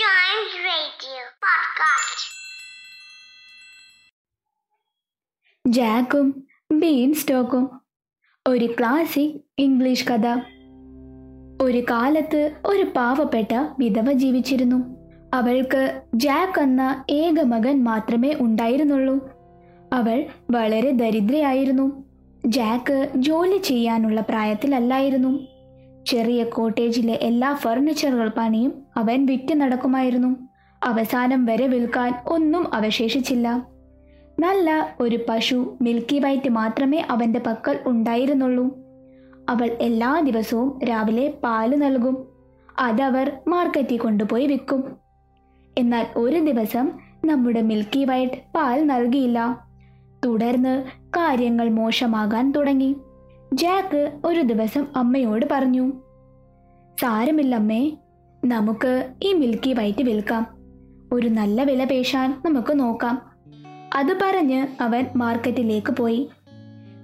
Giant Radio Podcast. ജാക്കും been സ്റ്റോക്കും ഒരു ക്ലാസിക് ഇംഗ്ലീഷ് കഥ. ഒരു കാലത്ത് ഒരു പാവപ്പെട്ട വിധവ ജീവിച്ചിരുന്നു. അവൾക്ക് ജാക്ക് എന്ന ഏക മകൻ മാത്രമേ ഉണ്ടായിരുന്നുള്ളൂ. അവൾ വളരെ ദരിദ്രയായിരുന്നു. ജാക്ക് ജോലി ചെയ്യാനുള്ള പ്രായത്തിലല്ലായിരുന്നു. ചെറിയ കോട്ടേജിലെ എല്ലാ ഫർണിച്ചറുകൾ പണിയും അവൻ വിറ്റ് നടക്കുമായിരുന്നു. അവസാനം വരെ വിൽക്കാൻ ഒന്നും അവശേഷിച്ചില്ല. നല്ല ഒരു പശു മിൽക്കി വൈറ്റ് മാത്രമേ അവന്റെ പക്കൽ ഉണ്ടായിരുന്നുള്ളൂ. അവൾ എല്ലാ ദിവസവും രാവിലെ പാൽ നൽകും. അതവർ മാർക്കറ്റിൽ കൊണ്ടുപോയി വിൽക്കും. എന്നാൽ ഒരു ദിവസം നമ്മുടെ മിൽക്കി വൈറ്റ് പാൽ നൽകിയില്ല. തുടർന്ന് കാര്യങ്ങൾ മോശമാകാൻ തുടങ്ങി. ജാക്ക് ഒരു ദിവസം അമ്മയോട് പറഞ്ഞു സാരമില്ല അമ്മേ നമുക്ക് ഈ മിൽക്കി വൈറ്റ് വിൽക്കാം. ഒരു നല്ല വില പേശാൻ നമുക്ക് നോക്കാം. അത് പറഞ്ഞ് അവൻ മാർക്കറ്റിലേക്ക് പോയി.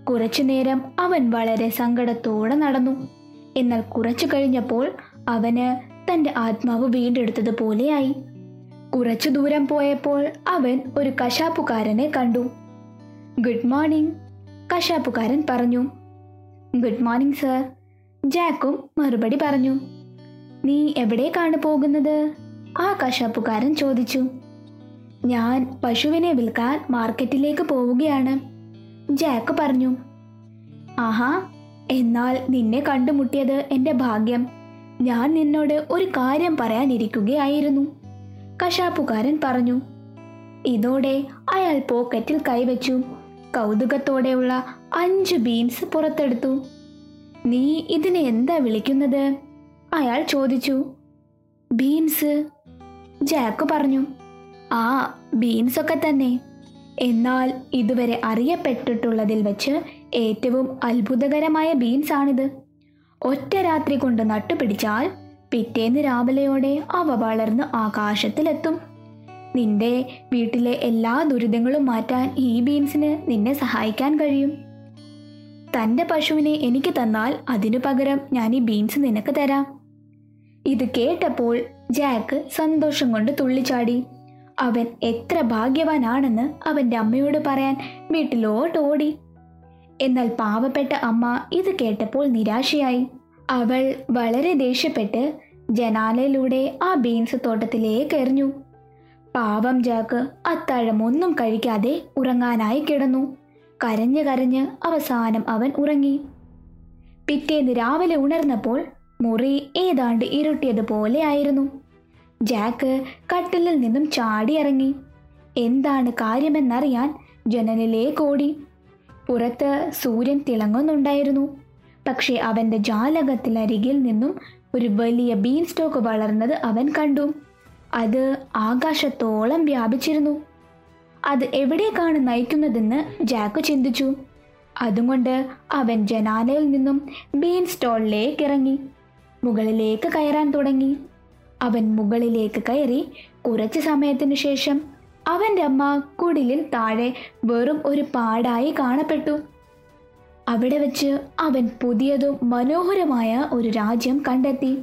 കുറച്ചു നേരം അവൻ വളരെ സങ്കടത്തോടെ നടന്നു. എന്നാൽ കുറച്ചു കഴിഞ്ഞപ്പോൾ അവന് തന്റെ ആത്മാവ് വീണ്ടെടുത്തതുപോലെയായി കുറച്ചു ദൂരം പോയപ്പോൾ അവൻ ഒരു കശാപ്പുകാരനെ കണ്ടു. ഗുഡ് മോർണിംഗ് കശാപ്പുകാരൻ പറഞ്ഞു. Good morning sir. ജാക്കും മറുപടി പറഞ്ഞു. നീ എവിടേക്കാണ് പോകുന്നത്? ആ കശാപ്പുകാരൻ ചോദിച്ചു. ഞാൻ പശുവിനെ വിൽക്കാൻ മാർക്കറ്റിലേക്ക് പോവുകയാണ് ജാക്ക് പറഞ്ഞു. ആഹാ എന്നാൽ നിന്നെ കണ്ടുമുട്ടിയത് എന്റെ ഭാഗ്യം. ഞാൻ നിന്നോട് ഒരു കാര്യം പറയാനിരിക്കുകയായിരുന്നു കശാപ്പുകാരൻ പറഞ്ഞു. ഇതോടെ അയാൾ പോക്കറ്റിൽ കൈവച്ചു. കൗതുകത്തോടെയുള്ള അഞ്ച് ബീൻസ് പുറത്തെടുത്തു. നീ ഇതിനെ എന്താ വിളിക്കുന്നത്? അയാൾ ചോദിച്ചു. ബീൻസ് ജാക്ക് പറഞ്ഞു. ആ ബീൻസ് ഒക്കെ തന്നെ. എന്നാൽ ഇതുവരെ അറിയപ്പെട്ടിട്ടുള്ളതിൽ വെച്ച് ഏറ്റവും അത്ഭുതകരമായ ബീൻസ് ആണിത് ഒറ്റ രാത്രി കൊണ്ട് നട്ടുപിടിച്ചാൽ പിറ്റേന്ന് രാവിലെയോടെ അവ വളർന്ന് ആകാശത്തിലെത്തും. നിന്റെ വീട്ടിലെ എല്ലാ ദുരിതങ്ങളും മാറ്റാൻ ഈ ബീൻസിന് നിന്നെ സഹായിക്കാൻ കഴിയും. തന്റെ പശുവിനെ എനിക്ക് തന്നാൽ അതിനു പകരം ഞാൻ ഈ ബീൻസ് നിനക്ക് തരാം. ഇത് കേട്ടപ്പോൾ ജാക്ക് സന്തോഷം കൊണ്ട് തുള്ളിച്ചാടി. അവൻ എത്ര ഭാഗ്യവാനാണെന്ന് അവന്റെ അമ്മയോട് പറയാൻ വീട്ടിലോട്ട് ഓടി. എന്നാൽ പാവപ്പെട്ട അമ്മ ഇത് കേട്ടപ്പോൾ നിരാശയായി. അവൾ വളരെ ദേഷ്യപ്പെട്ട് ജനാലയിലൂടെ ആ ബീൻസ് തോട്ടത്തിലേക്ക് എറിഞ്ഞു. പാവം ജാക്ക് അത്താഴം ഒന്നും കഴിക്കാതെ ഉറങ്ങാനായി കിടന്നു. കരഞ്ഞ് കരഞ്ഞ് അവസാനം അവൻ ഉറങ്ങി. പിറ്റേന്ന് രാവിലെ ഉണർന്നപ്പോൾ മുറി ഏതാണ്ട് ഇരുട്ടിയതുപോലെ ആയിരുന്നു. ജാക്ക് കട്ടിലിൽ നിന്നും ചാടി ചാടിയിറങ്ങി എന്താണ് കാര്യമെന്നറിയാൻ ജനലിലേക്ക് ഓടി. പുറത്ത് സൂര്യൻ തിളങ്ങുന്നുണ്ടായിരുന്നു. പക്ഷേ അവന്റെ ജാലകത്തിലരികിൽ നിന്നും ഒരു വലിയ ബീൻ സ്റ്റോക്ക് വളർന്നത് അവൻ കണ്ടു. അത് ആകാശത്തോളം വ്യാപിച്ചിരുന്നു. അത് എവിടേക്കാണ് നയിക്കുന്നതെന്ന് ജാക്ക് ചിന്തിച്ചു. അതുകൊണ്ട് അവൻ ജനാലയിൽ നിന്നും ബീൻ സ്റ്റോളിലേക്ക് ഇറങ്ങി. മുകളിലേക്ക് കയറാൻ തുടങ്ങി. അവൻ മുകളിലേക്ക് കയറി കുറച്ച് സമയത്തിന് ശേഷം അവന്റെ അമ്മ കുടിലിൽ താഴെ വെറും ഒരു പാടായി കാണപ്പെട്ടു. അവിടെ വെച്ച് അവൻ പുതിയതും മനോഹരമായ ഒരു രാജ്യം കണ്ടെത്തി.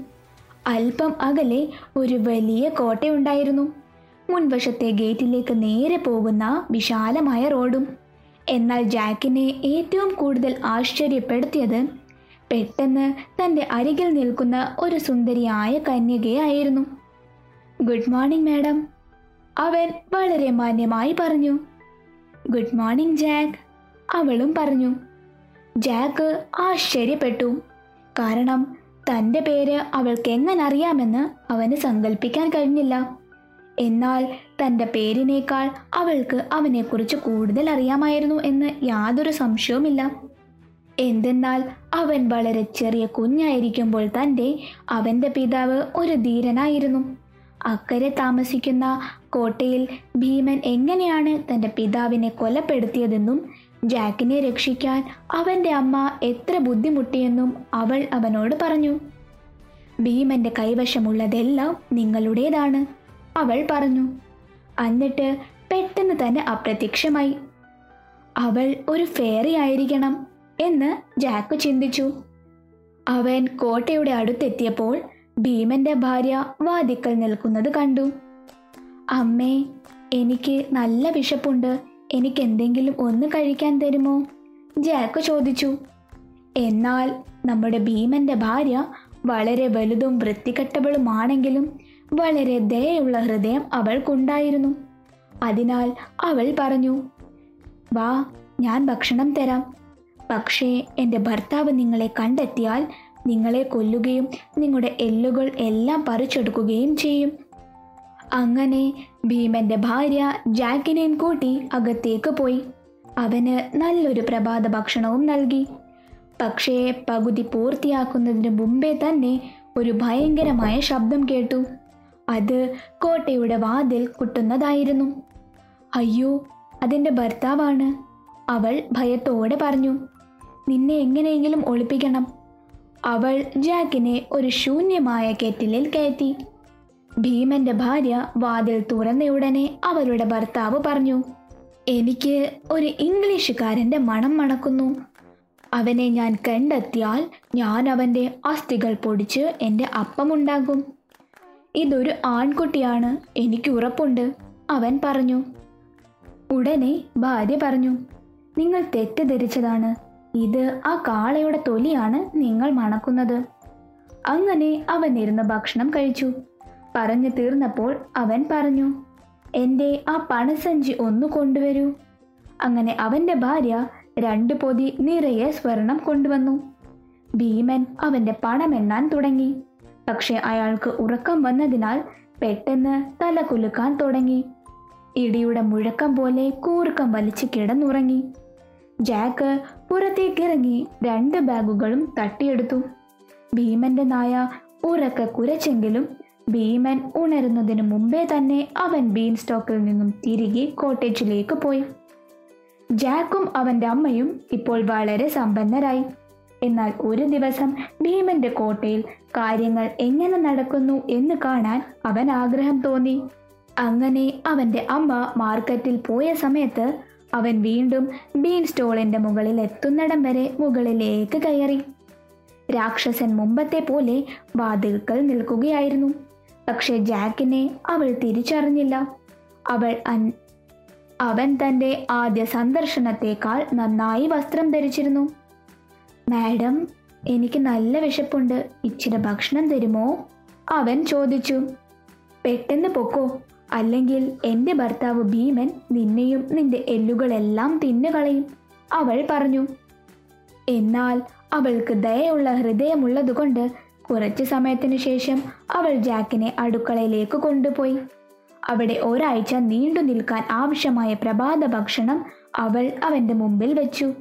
അല്പം അകലെ ഒരു വലിയ കോട്ടയുണ്ടായിരുന്നു. മുൻവശത്തെ ഗേറ്റിലേക്ക് നേരെ പോകുന്ന വിശാലമായ റോഡും എന്നാൽ ജാക്കിനെ ഏറ്റവും കൂടുതൽ ആശ്ചര്യപ്പെടുത്തിയത് പെട്ടെന്ന് തന്റെ അരികിൽ നിൽക്കുന്ന ഒരു സുന്ദരിയായ കന്യകയായിരുന്നു. ഗുഡ് മോർണിംഗ് മാഡം അവൻ വളരെ മാന്യമായി പറഞ്ഞു. ഗുഡ് മോർണിംഗ് ജാക്ക് അവളും പറഞ്ഞു. ജാക്ക് ആശ്ചര്യപ്പെട്ടു. കാരണം തന്റെ പേര് അവൾക്ക് എങ്ങനെ അറിയാമെന്ന് അവന് സങ്കല്പിക്കാൻ കഴിഞ്ഞില്ല. എന്നാൽ തന്റെ പേരിനേക്കാൾ അവൾക്ക് അവനെക്കുറിച്ച് കൂടുതൽ അറിയാമായിരുന്നു എന്ന് യാതൊരു സംശയവുമില്ല. എന്തെന്നാൽ അവൻ വളരെ ചെറിയ കുഞ്ഞായിരിക്കുമ്പോൾ തന്നെ അവന്റെ പിതാവ് ഒരു ധീരനായിരുന്നു. അക്കരെ താമസിക്കുന്ന കോട്ടയിൽ ഭീമൻ എങ്ങനെയാണ് തന്റെ പിതാവിനെ കൊലപ്പെടുത്തിയതെന്നും ജാക്കിനെ രക്ഷിക്കാൻ അവന്റെ അമ്മ എത്ര ബുദ്ധിമുട്ടിയെന്നും അവൾ അവനോട് പറഞ്ഞു. ഭീമന്റെ കൈവശമുള്ളതെല്ലാം നിങ്ങളുടേതാണ് അവൾ പറഞ്ഞു. എന്നിട്ട് പെട്ടെന്ന് തന്നെ അപ്രത്യക്ഷമായി. അവൾ ഒരു ഫേറി ആയിരിക്കണം എന്ന് ജാക്ക് ചിന്തിച്ചു. അവൻ കോട്ടയുടെ അടുത്തെത്തിയപ്പോൾ ഭീമന്റെ ഭാര്യ വാതിക്കൽ നിൽക്കുന്നത് കണ്ടു. അമ്മേ എനിക്ക് നല്ല വിശപ്പുണ്ട്. എനിക്ക് എന്തെങ്കിലും ഒന്ന് കഴിക്കാൻ തരുമോ? ജാക്ക് ചോദിച്ചു. എന്നാൽ നമ്മുടെ ഭീമന്റെ ഭാര്യ വളരെ വലുതും വൃത്തികെട്ടവളുമാണെങ്കിലും വളരെ ദയുള്ള ഹൃദയം അവൾക്കുണ്ടായിരുന്നു. അതിനാൽ അവൾ പറഞ്ഞു വാ ഞാൻ ഭക്ഷണം തരാം. പക്ഷേ എന്റെ ഭർത്താവ് നിങ്ങളെ കണ്ടെത്തിയാൽ നിങ്ങളെ കൊല്ലുകയും നിങ്ങളുടെ എല്ലുകൾ എല്ലാം പറിച്ചെടുക്കുകയും ചെയ്യും. അങ്ങനെ ഭീമന്റെ ഭാര്യ ജാക്കിനെയും കൂട്ടി അകത്തേക്ക് പോയി. അവന് നല്ലൊരു പ്രഭാത ഭക്ഷണവും നൽകി. പക്ഷേ പകുതി പൂർത്തിയാക്കുന്നതിന് മുമ്പേ തന്നെ ഒരു ഭയങ്കരമായ ശബ്ദം കേട്ടു. അത് കോട്ടയുടെ വാതിൽ കുട്ടുന്നതായിരുന്നു. അയ്യോ അതെന്റെ ഭർത്താവാണ് അവൾ ഭയത്തോടെ പറഞ്ഞു. നിന്നെ എങ്ങനെയെങ്കിലും ഒളിപ്പിക്കണം അവൾ ജാക്കിനെ ഒരു ശൂന്യമായ കെറ്റിലിൽ കയറ്റി. ഭീമന്റെ ഭാര്യ വാതിൽ തുറന്നയുടനെ അവരുടെ ഭർത്താവ് പറഞ്ഞു എനിക്ക് ഒരു ഇംഗ്ലീഷുകാരന്റെ മണം മണക്കുന്നു. അവനെ ഞാൻ കണ്ടെത്തിയാൽ ഞാൻ അവന്റെ അസ്ഥികൾ പൊടിച്ച് എന്റെ അപ്പമുണ്ടാകും ഇതൊരു ആൺകുട്ടിയാണ് എനിക്ക് ഉറപ്പുണ്ട് അവൻ പറഞ്ഞു. ഉടനെ ഭാര്യ പറഞ്ഞു നിങ്ങൾ തെറ്റിദ്ധരിച്ചതാണ്. ഇത് ആ കാളയുടെ തൊലിയാണ് നിങ്ങൾ മണക്കുന്നത്. അങ്ങനെ അവൻ ഇരുന്ന് ഭക്ഷണം കഴിച്ചു. പറഞ്ഞു തീർന്നപ്പോൾ അവൻ പറഞ്ഞു എന്റെ ആ പണസഞ്ചി ഒന്ന് കൊണ്ടുവരൂ. അങ്ങനെ അവന്റെ ഭാര്യ രണ്ട് പൊതി നിറയെ സ്വർണം കൊണ്ടുവന്നു. ഭീമൻ അവന്റെ പണമെണ്ണാൻ തുടങ്ങി. പക്ഷെ അയാൾക്ക് ഉറക്കം വന്നതിനാൽ പെട്ടെന്ന് തല കുലുക്കാൻ തുടങ്ങി. ഇടിയുടെ മുഴക്കം പോലെ കൂർക്കം വലിച്ച് കിടന്നുറങ്ങി. ജാക്ക് പുറത്തേക്കിറങ്ങി രണ്ട് ബാഗുകളും തട്ടിയെടുത്തു. ഭീമന്റെ നായ ഉറക്ക കുരച്ചെങ്കിലും ഭീമൻ ഉണരുന്നതിന് മുമ്പേ തന്നെ അവൻ ബീൻ സ്റ്റോക്കിൽ നിന്നും തിരികെ കോട്ടേജിലേക്ക് പോയി. ജാക്കും അവന്റെ അമ്മയും ഇപ്പോൾ വളരെ സമ്പന്നരായി. എന്നാൽ ഒരു ദിവസം ഭീമന്റെ കോട്ടയിൽ കാര്യങ്ങൾ എങ്ങനെ നടക്കുന്നു എന്ന് കാണാൻ അവൻ ആഗ്രഹം തോന്നി. അങ്ങനെ അവന്റെ അമ്മ മാർക്കറ്റിൽ പോയ സമയത്ത് അവൻ വീണ്ടും ബീൻ സ്റ്റോളിന്റെ മുകളിൽ എത്തുന്നിടം വരെ മുകളിലേക്ക് കയറി. രാക്ഷസൻ മുമ്പത്തെ പോലെ വാതിൽക്കൽ നിൽക്കുകയായിരുന്നു. പക്ഷെ ജാക്കിനെ അവൾ തിരിച്ചറിഞ്ഞില്ല. അവൾ അവൻ തന്റെ ആദ്യ സന്ദർശനത്തേക്കാൾ നന്നായി വസ്ത്രം ധരിച്ചിരുന്നു. മാഡം എനിക്ക് നല്ല വിശപ്പുണ്ട്. ഇച്ചിരി ഭക്ഷണം തരുമോ? അവൻ ചോദിച്ചു. പെട്ടെന്ന് പൊക്കോ. അല്ലെങ്കിൽ എന്റെ ഭർത്താവ് ഭീമൻ നിന്നെയും നിന്റെ എല്ലുകളെല്ലാം തിന്നുകളയും അവൾ പറഞ്ഞു. എന്നാൽ അവൾക്ക് ദയയുള്ള ഹൃദയമുള്ളതുകൊണ്ട് കുറച്ചു സമയത്തിനു ശേഷം അവൾ ജാക്കിനെ അടുക്കളയിലേക്ക് കൊണ്ടുപോയി. അവിടെ ഒരാഴ്ച നീണ്ടു നിൽക്കാൻ ആവശ്യമായ പ്രഭാത ഭക്ഷണം അവൾ അവന്റെ മുമ്പിൽ വെച്ചു.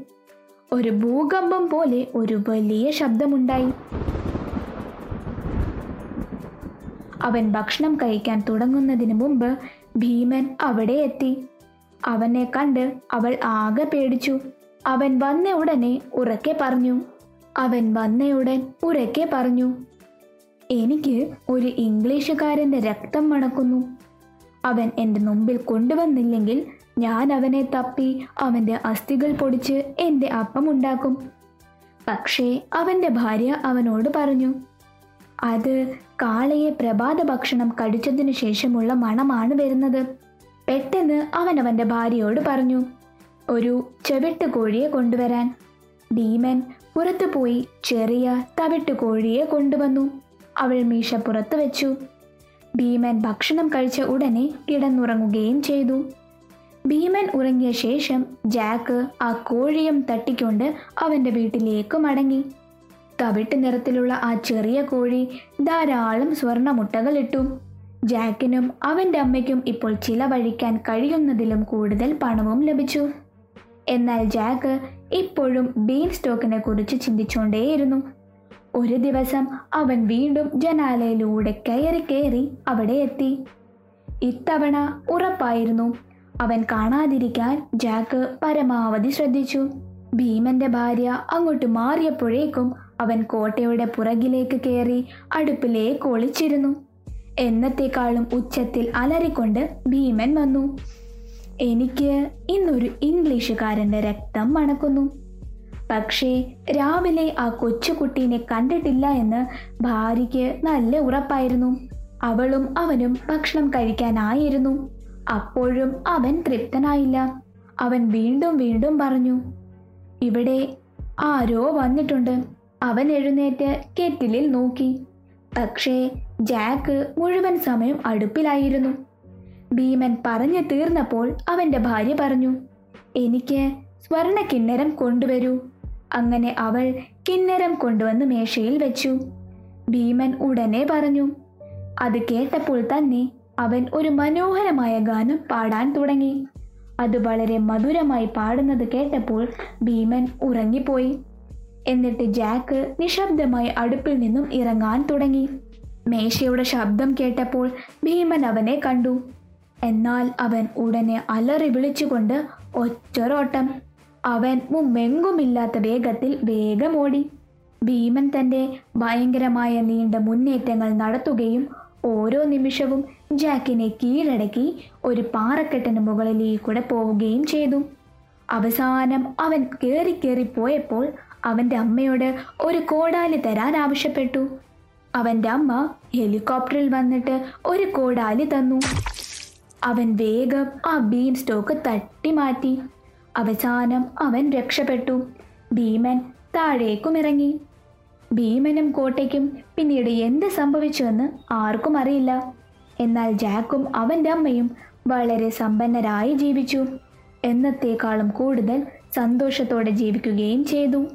ഒരു ഭൂകമ്പം പോലെ ഒരു വലിയ ശബ്ദമുണ്ടായി. അവൻ ഭക്ഷണം കഴിക്കാൻ തുടങ്ങുന്നതിന് മുമ്പ് ഭീമൻ അവിടെ എത്തി. അവനെ കണ്ട് അവൾ ആകെ പേടിച്ചു. അവൻ വന്ന ഉടനെ ഉറക്കെ പറഞ്ഞു അവൻ വന്നയുടൻ ഉരക്കെ പറഞ്ഞു എനിക്ക് ഒരു ഇംഗ്ലീഷുകാരന്റെ രക്തം മണക്കുന്നു. അവൻ എന്റെ മുമ്പിൽ കൊണ്ടുവന്നില്ലെങ്കിൽ ഞാൻ അവനെ തപ്പി അവന്റെ അസ്ഥികൾ പൊടിച്ച് എന്റെ അപ്പം ഉണ്ടാക്കും. പക്ഷേ അവന്റെ ഭാര്യ അവനോട് പറഞ്ഞു അത് കാളയെ പ്രഭാത ഭക്ഷണം കഴിച്ചതിനു ശേഷമുള്ള മണമാണ് വരുന്നത്. പെട്ടെന്ന് അവൻ അവന്റെ ഭാര്യയോട് പറഞ്ഞു ഒരു ചെവിട്ട് കോഴിയെ കൊണ്ടുവരാൻ. ഭീമൻ പുറത്തു പോയി ചെറിയ തവിട്ടു കോഴിയെ കൊണ്ടുവന്നു. അവൾ മീശ പുറത്തു വെച്ചു. ഭീമൻ ഭക്ഷണം കഴിച്ച ഉടനെ കിടന്നുറങ്ങുകയും ചെയ്തു. ഭീമൻ ഉറങ്ങിയ ശേഷം ജാക്ക് ആ കോഴിയും തട്ടിക്കൊണ്ട് അവന്റെ വീട്ടിലേക്ക് മടങ്ങി. തവിട്ട് നിറത്തിലുള്ള ആ ചെറിയ കോഴി ധാരാളം സ്വർണമുട്ടകൾ ഇട്ടു. ജാക്കിനും അവന്റെ അമ്മയ്ക്കും ഇപ്പോൾ ചിലവഴിക്കാൻ കഴിയുന്നതിലും കൂടുതൽ പണവും ലഭിച്ചു. എന്നാൽ ജാക്ക് ഇപ്പോഴും ബീൻ സ്റ്റോക്കിനെ കുറിച്ച് ചിന്തിച്ചുകൊണ്ടേയിരുന്നു. ഒരു ദിവസം അവൻ വീണ്ടും ജനാലയിലൂടെ കയറി കയറി അവിടെ എത്തി. ഇത്തവണ ഉറപ്പായിരുന്നു. അവൻ കാണാതിരിക്കാൻ ജാക്ക് പരമാവധി ശ്രദ്ധിച്ചു. ഭീമന്റെ ഭാര്യ അങ്ങോട്ട് മാറിയപ്പോഴേക്കും അവൻ കോട്ടയുടെ പുറകിലേക്ക് കയറി അടുപ്പിലേക്ക് ഒളിച്ചിരുന്നു. എന്നത്തെക്കാളും ഉച്ചത്തിൽ അലറിക്കൊണ്ട് ഭീമൻ വന്നു. എനിക്ക് ഇന്നൊരു ഇംഗ്ലീഷുകാരന്റെ രക്തം മണക്കുന്നു. പക്ഷേ രാവിലെ ആ കൊച്ചുകുട്ടീനെ കണ്ടിട്ടില്ല എന്ന് ഭാര്യയ്ക്ക് നല്ല ഉറപ്പായിരുന്നു. അവളും അവനും ഭക്ഷണം കഴിക്കാനായിരുന്നു. അപ്പോഴും അവൻ തൃപ്തനായില്ല. അവൻ വീണ്ടും വീണ്ടും പറഞ്ഞു ഇവിടെ ആരോ വന്നിട്ടുണ്ട്. അവൻ എഴുന്നേറ്റ് കെറ്റിലിൽ നോക്കി. പക്ഷേ ജാക്ക് മുഴുവൻ സമയം അടുപ്പിലായിരുന്നു. ഭീമൻ പറഞ്ഞു തീർന്നപ്പോൾ അവന്റെ ഭാര്യ പറഞ്ഞു എനിക്ക് സ്വർണ കിന്നരം കൊണ്ടുവരൂ. അങ്ങനെ അവൾ കിന്നരം കൊണ്ടുവന്ന് മേശയിൽ വെച്ചു. ഭീമൻ ഉടനെ പറഞ്ഞു അത് കേട്ടപ്പോൾ തന്നെ അവൻ ഒരു മനോഹരമായ ഗാനം പാടാൻ തുടങ്ങി. അത് വളരെ മധുരമായി പാടുന്നത് കേട്ടപ്പോൾ ഭീമൻ ഉറങ്ങിപ്പോയി. എന്നിട്ട് ജാക്ക് നിശബ്ദമായി അടുപ്പിൽ നിന്നും ഇറങ്ങാൻ തുടങ്ങി. മേശയുടെ ശബ്ദം കേട്ടപ്പോൾ ഭീമൻ അവനെ കണ്ടു. എന്നാൽ അവൻ ഉടനെ അലറി വിളിച്ചുകൊണ്ട് ഒറ്റൊരോട്ടം. അവൻ മുമ്പെങ്കുമില്ലാത്ത വേഗത്തിൽ വേഗമോടി ഭീമൻ തന്റെ ഭയങ്കരമായ നീണ്ട മുന്നേറ്റങ്ങൾ നടത്തുകയും ഓരോ നിമിഷവും ജാക്കിനെ കീഴടക്കി ഒരു പാറക്കെട്ടിന് മുകളിലേക്കൂടെ പോവുകയും ചെയ്തു. അവസാനം അവൻ കയറി കയറി പോയപ്പോൾ അവന്റെ അമ്മയോട് ഒരു കോടാലി തരാൻ ആവശ്യപ്പെട്ടു. അവന്റെ അമ്മ ഹെലികോപ്റ്ററിൽ വന്നിട്ട് ഒരു കോടാലി തന്നു. അവൻ വേഗം ആ ബീൻ സ്റ്റോക്ക് തട്ടിമാറ്റി അവസാനം അവൻ രക്ഷപ്പെട്ടു. ഭീമൻ താഴേക്കും ഇറങ്ങി. ഭീമനും കോട്ടയ്ക്കും പിന്നീട് എന്ത് സംഭവിച്ചുവെന്ന് ആർക്കും അറിയില്ല. എന്നാൽ ജാക്കും അവന്റെ അമ്മയും വളരെ സമ്പന്നരായി ജീവിച്ചു. എന്നത്തേക്കാളും കൂടുതൽ സന്തോഷത്തോടെ ജീവിക്കുകയും ചെയ്തു.